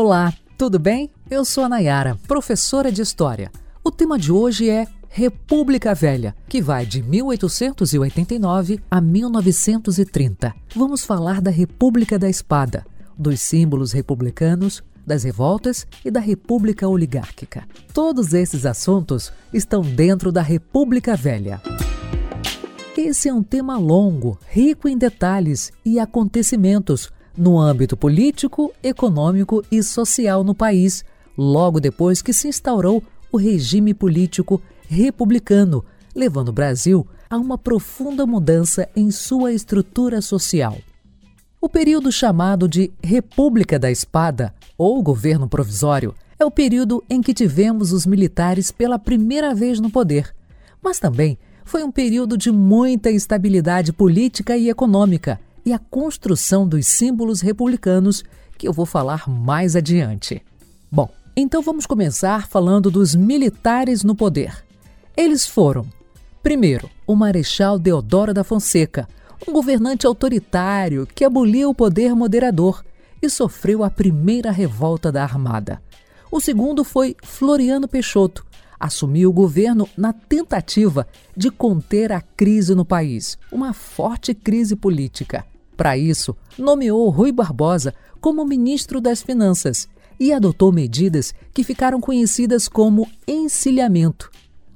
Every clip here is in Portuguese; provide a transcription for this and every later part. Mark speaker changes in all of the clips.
Speaker 1: Olá, tudo bem? Eu sou a Nayara, professora de História. O tema de hoje é República Velha, que vai de 1889 a 1930. Vamos falar da República da Espada, dos símbolos republicanos, das revoltas e da República Oligárquica. Todos esses assuntos estão dentro da República Velha. Esse é um tema longo, rico em detalhes e acontecimentos no âmbito político, econômico e social no país, logo depois que se instaurou o regime político republicano, levando o Brasil a uma profunda mudança em sua estrutura social. O período chamado de República da Espada, ou governo provisório, é o período em que tivemos os militares pela primeira vez no poder, mas também foi um período de muita instabilidade política e econômica e a construção dos símbolos republicanos que eu vou falar mais adiante. Bom, então vamos começar falando dos militares no poder. Eles foram, primeiro, o Marechal Deodoro da Fonseca, um governante autoritário que aboliu o poder moderador e sofreu a primeira revolta da Armada. O segundo foi Floriano Peixoto, assumiu o governo na tentativa de conter a crise no país, uma forte crise política. Para isso, nomeou Rui Barbosa como ministro das Finanças e adotou medidas que ficaram conhecidas como encilhamento.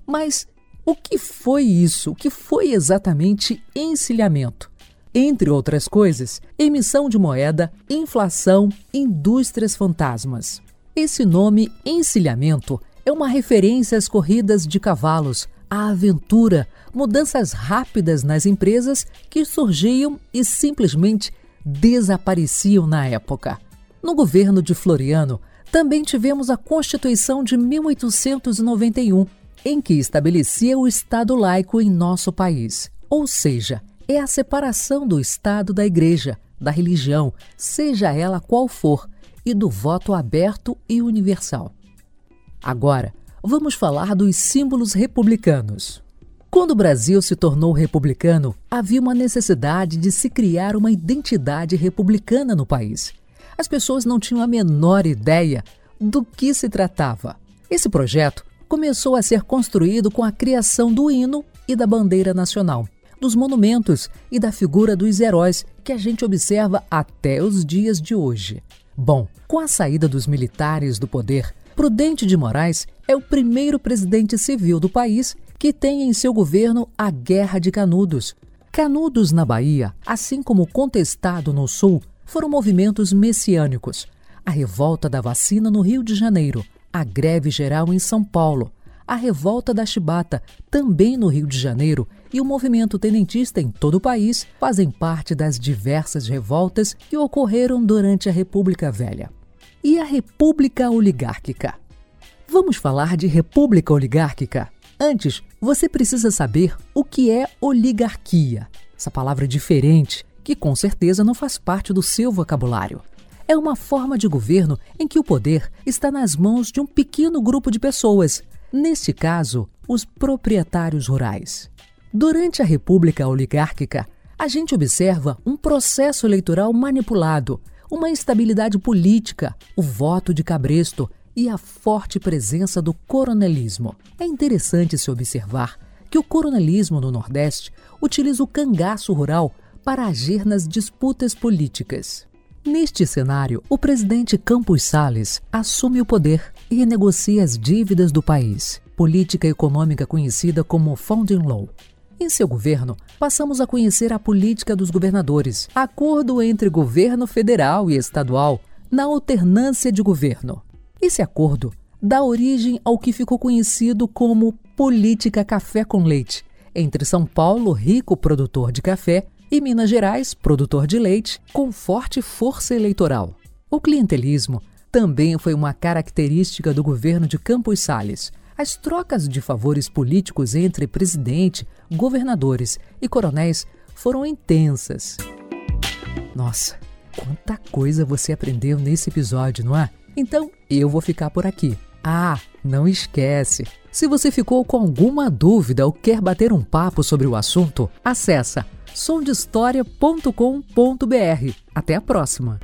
Speaker 1: Mas o que foi isso? O que foi exatamente encilhamento? Entre outras coisas, emissão de moeda, inflação, indústrias fantasmas. Esse nome encilhamento é uma referência às corridas de cavalos, à aventura, mudanças rápidas nas empresas que surgiam e simplesmente desapareciam na época. No governo de Floriano, também tivemos a Constituição de 1891, em que estabelecia o Estado laico em nosso país, ou seja, é a separação do Estado da Igreja, da religião, seja ela qual for, e do voto aberto e universal. Agora, vamos falar dos símbolos republicanos. Quando o Brasil se tornou republicano, havia uma necessidade de se criar uma identidade republicana no país. As pessoas não tinham a menor ideia do que se tratava. Esse projeto começou a ser construído com a criação do hino e da bandeira nacional, dos monumentos e da figura dos heróis que a gente observa até os dias de hoje. Bom, com a saída dos militares do poder, Prudente de Moraes é o primeiro presidente civil do país que tem em seu governo a Guerra de Canudos. Canudos na Bahia, assim como Contestado no Sul, foram movimentos messiânicos. A revolta da vacina no Rio de Janeiro, a greve geral em São Paulo, a revolta da Chibata, também no Rio de Janeiro, e o movimento tenentista em todo o país fazem parte das diversas revoltas que ocorreram durante a República Velha e a República Oligárquica. Vamos falar de República Oligárquica? Antes, você precisa saber o que é oligarquia. Essa palavra diferente, que com certeza não faz parte do seu vocabulário. É uma forma de governo em que o poder está nas mãos de um pequeno grupo de pessoas, neste caso, os proprietários rurais. Durante a República Oligárquica, a gente observa um processo eleitoral manipulado uma instabilidade política, o voto de cabresto e a forte presença do coronelismo. É interessante se observar que o coronelismo no Nordeste utiliza o cangaço rural para agir nas disputas políticas. Neste cenário, o presidente Campos Salles assume o poder e renegocia as dívidas do país, política econômica conhecida como Founding Law. Em seu governo, passamos a conhecer a política dos governadores, acordo entre governo federal e estadual na alternância de governo. Esse acordo dá origem ao que ficou conhecido como política café com leite, entre São Paulo, rico produtor de café, e Minas Gerais, produtor de leite, com forte força eleitoral. O clientelismo também foi uma característica do governo de Campos Salles, as trocas de favores políticos entre presidente, governadores e coronéis foram intensas. Nossa, quanta coisa você aprendeu nesse episódio, não é? Então eu vou ficar por aqui. Ah, não esquece! Se você ficou com alguma dúvida ou quer bater um papo sobre o assunto, acessa sondehistoria.com.br. Até a próxima!